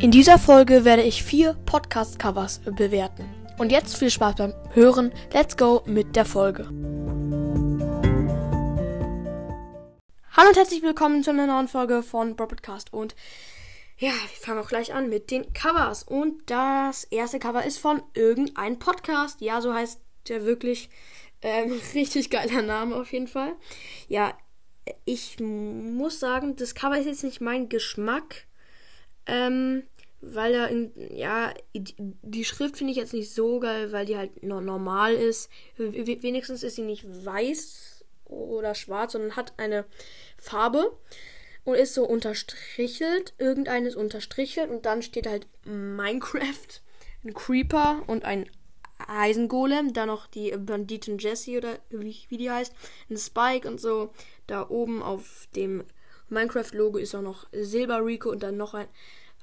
In dieser Folge werde ich vier Podcast-Covers bewerten. Und jetzt viel Spaß beim Hören. Let's go mit der Folge. Hallo und herzlich willkommen zu einer neuen Folge von Broadcast. Und ja, wir fangen auch gleich an mit den Covers. Und das erste Cover ist von irgendein Podcast. Ja, so heißt der wirklich. Ähm, richtig geiler Name auf jeden Fall. Ja, ich muss sagen, das Cover ist jetzt nicht mein Geschmack. Ähm, weil da in, ja, die Schrift finde ich jetzt nicht so geil, weil die halt normal ist. Wenigstens ist sie nicht weiß oder schwarz, sondern hat eine Farbe und ist so unterstrichelt. Irgendeines unterstrichelt und dann steht halt Minecraft, ein Creeper und ein Eisengolem, dann noch die Banditin Jessie oder wie, wie die heißt, ein Spike und so. Da oben auf dem Minecraft-Logo ist auch noch Silber Rico und dann noch ein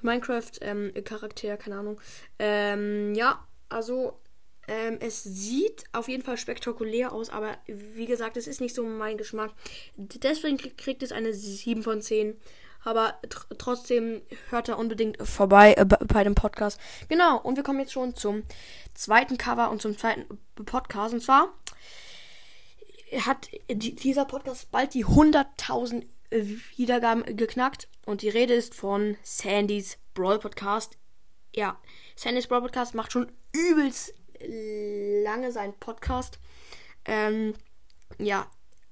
Minecraft-Charakter, ähm, keine Ahnung. Ähm, ja, also ähm, es sieht auf jeden Fall spektakulär aus, aber wie gesagt, es ist nicht so mein Geschmack. Deswegen kriegt es eine 7 von 10. Aber tr trotzdem hört er unbedingt vorbei äh, bei dem Podcast. Genau, und wir kommen jetzt schon zum zweiten Cover und zum zweiten Podcast. Und zwar hat dieser Podcast bald die 100.000 Wiedergaben geknackt. Und die Rede ist von Sandys Brawl Podcast. Ja, Sandys Brawl Podcast macht schon übelst lange seinen Podcast. Ähm, ja,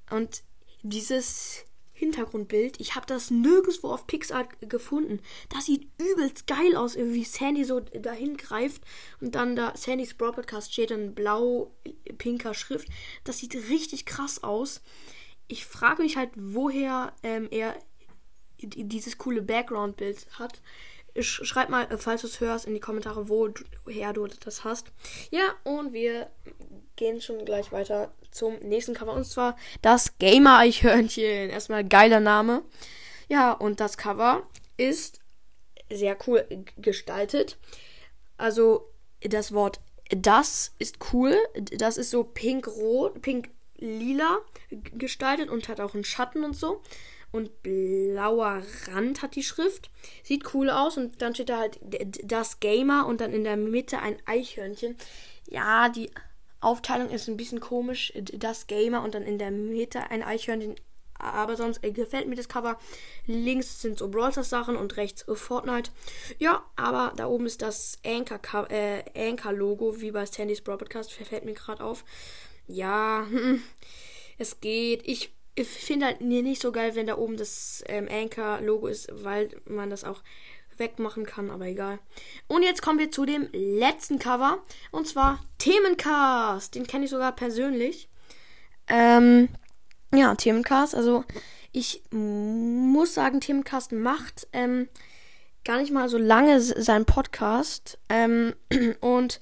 und dieses Hintergrundbild. Ich habe das nirgendwo auf Pixar gefunden. Das sieht übelst geil aus, wie Sandy so dahin greift und dann da Sandys Broadcast steht in blau-pinker Schrift. Das sieht richtig krass aus. Ich frage mich halt, woher ähm, er dieses coole Background-Bild hat. Schreib mal, äh, falls du es hörst, in die Kommentare, woher du das hast. Ja, und wir gehen schon gleich weiter zum nächsten Cover. Und zwar das Gamer-Eichhörnchen. Erstmal geiler Name. Ja, und das Cover ist sehr cool gestaltet. Also das Wort das ist cool. Das ist so pink-rot, pink-lila gestaltet und hat auch einen Schatten und so und blauer Rand hat die Schrift. Sieht cool aus und dann steht da halt das Gamer und dann in der Mitte ein Eichhörnchen. Ja, die Aufteilung ist ein bisschen komisch. Das Gamer und dann in der Mitte ein Eichhörnchen. Aber sonst äh, gefällt mir das Cover. Links sind so Brawl Sachen und rechts Fortnite. Ja, aber da oben ist das Anchor, äh, Anchor Logo, wie bei Sandys Broadcast. Fällt mir gerade auf. Ja, es geht. Ich ich finde halt nicht so geil, wenn da oben das ähm, Anchor-Logo ist, weil man das auch wegmachen kann, aber egal. Und jetzt kommen wir zu dem letzten Cover. Und zwar Themencast. Den kenne ich sogar persönlich. Ähm, ja, Themencast. Also, ich muss sagen, Themencast macht ähm, gar nicht mal so lange seinen Podcast. Ähm, und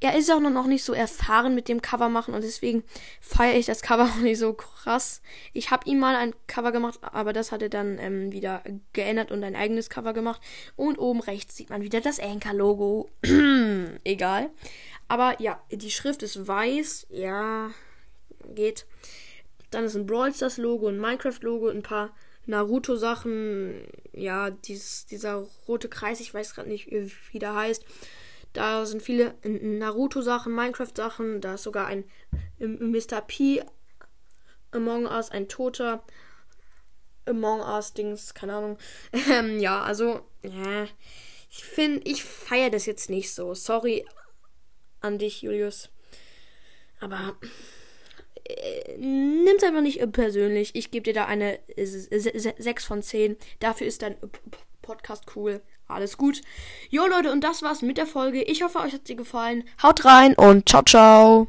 er ist auch noch nicht so erfahren mit dem Cover machen und deswegen feiere ich das Cover auch nicht so krass. Ich habe ihm mal ein Cover gemacht, aber das hat er dann ähm, wieder geändert und ein eigenes Cover gemacht. Und oben rechts sieht man wieder das Anchor-Logo. Egal. Aber ja, die Schrift ist weiß. Ja, geht. Dann ist ein Brawl Stars Logo, ein Minecraft Logo, ein paar Naruto Sachen. Ja, dieses, dieser rote Kreis, ich weiß gerade nicht, wie der heißt. Da sind viele Naruto-Sachen, Minecraft-Sachen. Da ist sogar ein Mr. P Among Us, ein toter Among Us-Dings, keine Ahnung. Ähm, ja, also, ja. Ich finde, ich feiere das jetzt nicht so. Sorry an dich, Julius. Aber äh, nimm's einfach nicht persönlich. Ich gebe dir da eine 6 von 10. Dafür ist dein Podcast cool. Alles gut. Jo Leute, und das war's mit der Folge. Ich hoffe, euch hat sie gefallen. Haut rein und ciao, ciao.